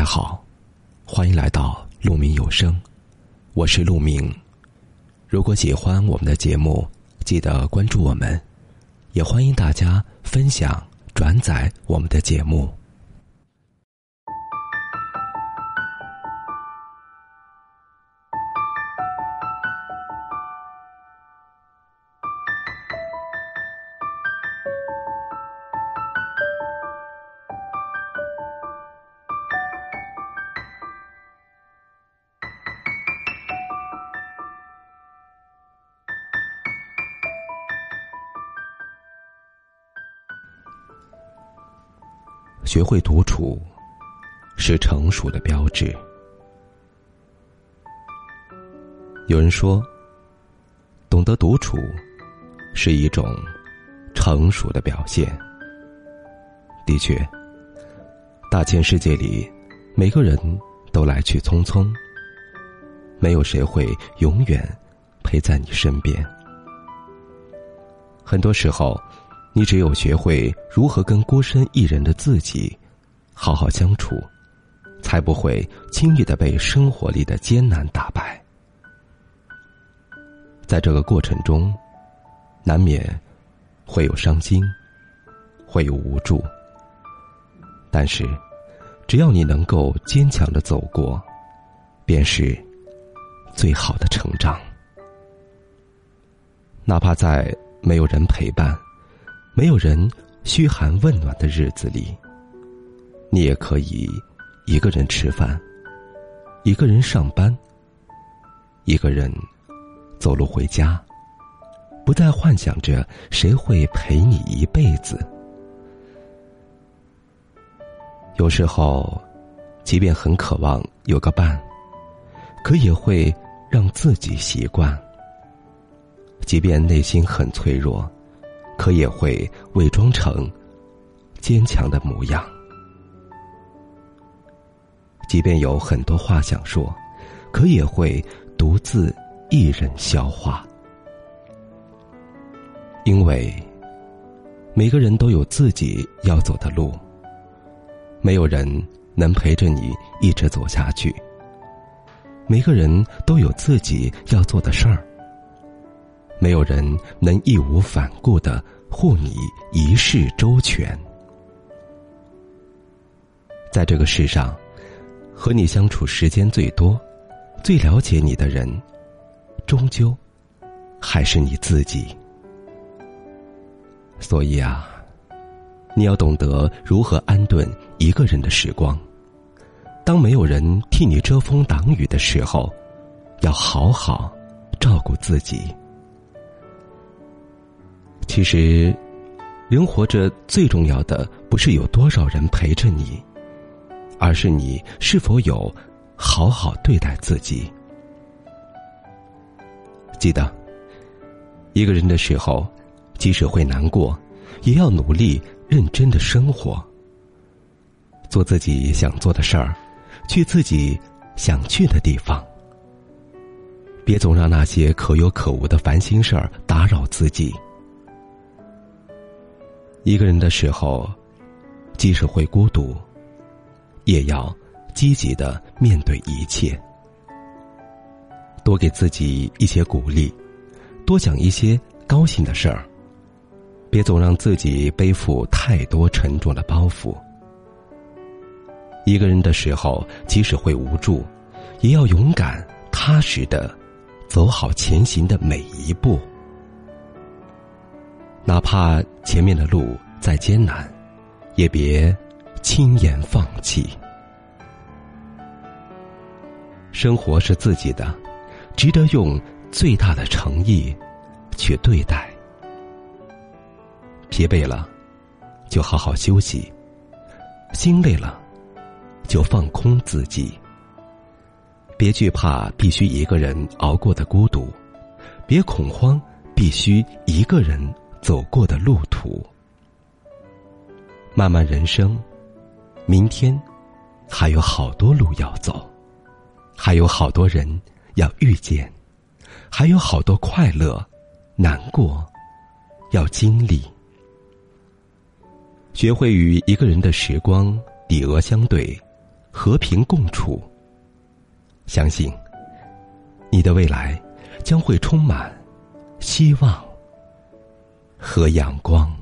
大家好，欢迎来到鹿鸣有声，我是鹿鸣。如果喜欢我们的节目，记得关注我们，也欢迎大家分享转载我们的节目。学会独处，是成熟的标志。有人说，懂得独处是一种成熟的表现。的确，大千世界里，每个人都来去匆匆，没有谁会永远陪在你身边。很多时候。你只有学会如何跟孤身一人的自己好好相处，才不会轻易的被生活里的艰难打败。在这个过程中，难免会有伤心，会有无助。但是，只要你能够坚强的走过，便是最好的成长。哪怕在没有人陪伴。没有人嘘寒问暖的日子里，你也可以一个人吃饭，一个人上班，一个人走路回家，不再幻想着谁会陪你一辈子。有时候，即便很渴望有个伴，可也会让自己习惯；即便内心很脆弱。可也会伪装成坚强的模样，即便有很多话想说，可也会独自一人消化。因为每个人都有自己要走的路，没有人能陪着你一直走下去。每个人都有自己要做的事儿。没有人能义无反顾的护你一世周全。在这个世上，和你相处时间最多、最了解你的人，终究还是你自己。所以啊，你要懂得如何安顿一个人的时光。当没有人替你遮风挡雨的时候，要好好照顾自己。其实，人活着最重要的不是有多少人陪着你，而是你是否有好好对待自己。记得，一个人的时候，即使会难过，也要努力认真的生活，做自己想做的事儿，去自己想去的地方。别总让那些可有可无的烦心事儿打扰自己。一个人的时候，即使会孤独，也要积极的面对一切。多给自己一些鼓励，多讲一些高兴的事儿。别总让自己背负太多沉重的包袱。一个人的时候，即使会无助，也要勇敢踏实的走好前行的每一步。哪怕前面的路再艰难，也别轻言放弃。生活是自己的，值得用最大的诚意去对待。疲惫了，就好好休息；心累了，就放空自己。别惧怕必须一个人熬过的孤独，别恐慌必须一个人。走过的路途，漫漫人生，明天还有好多路要走，还有好多人要遇见，还有好多快乐、难过要经历。学会与一个人的时光抵额相对，和平共处。相信你的未来将会充满希望和阳光。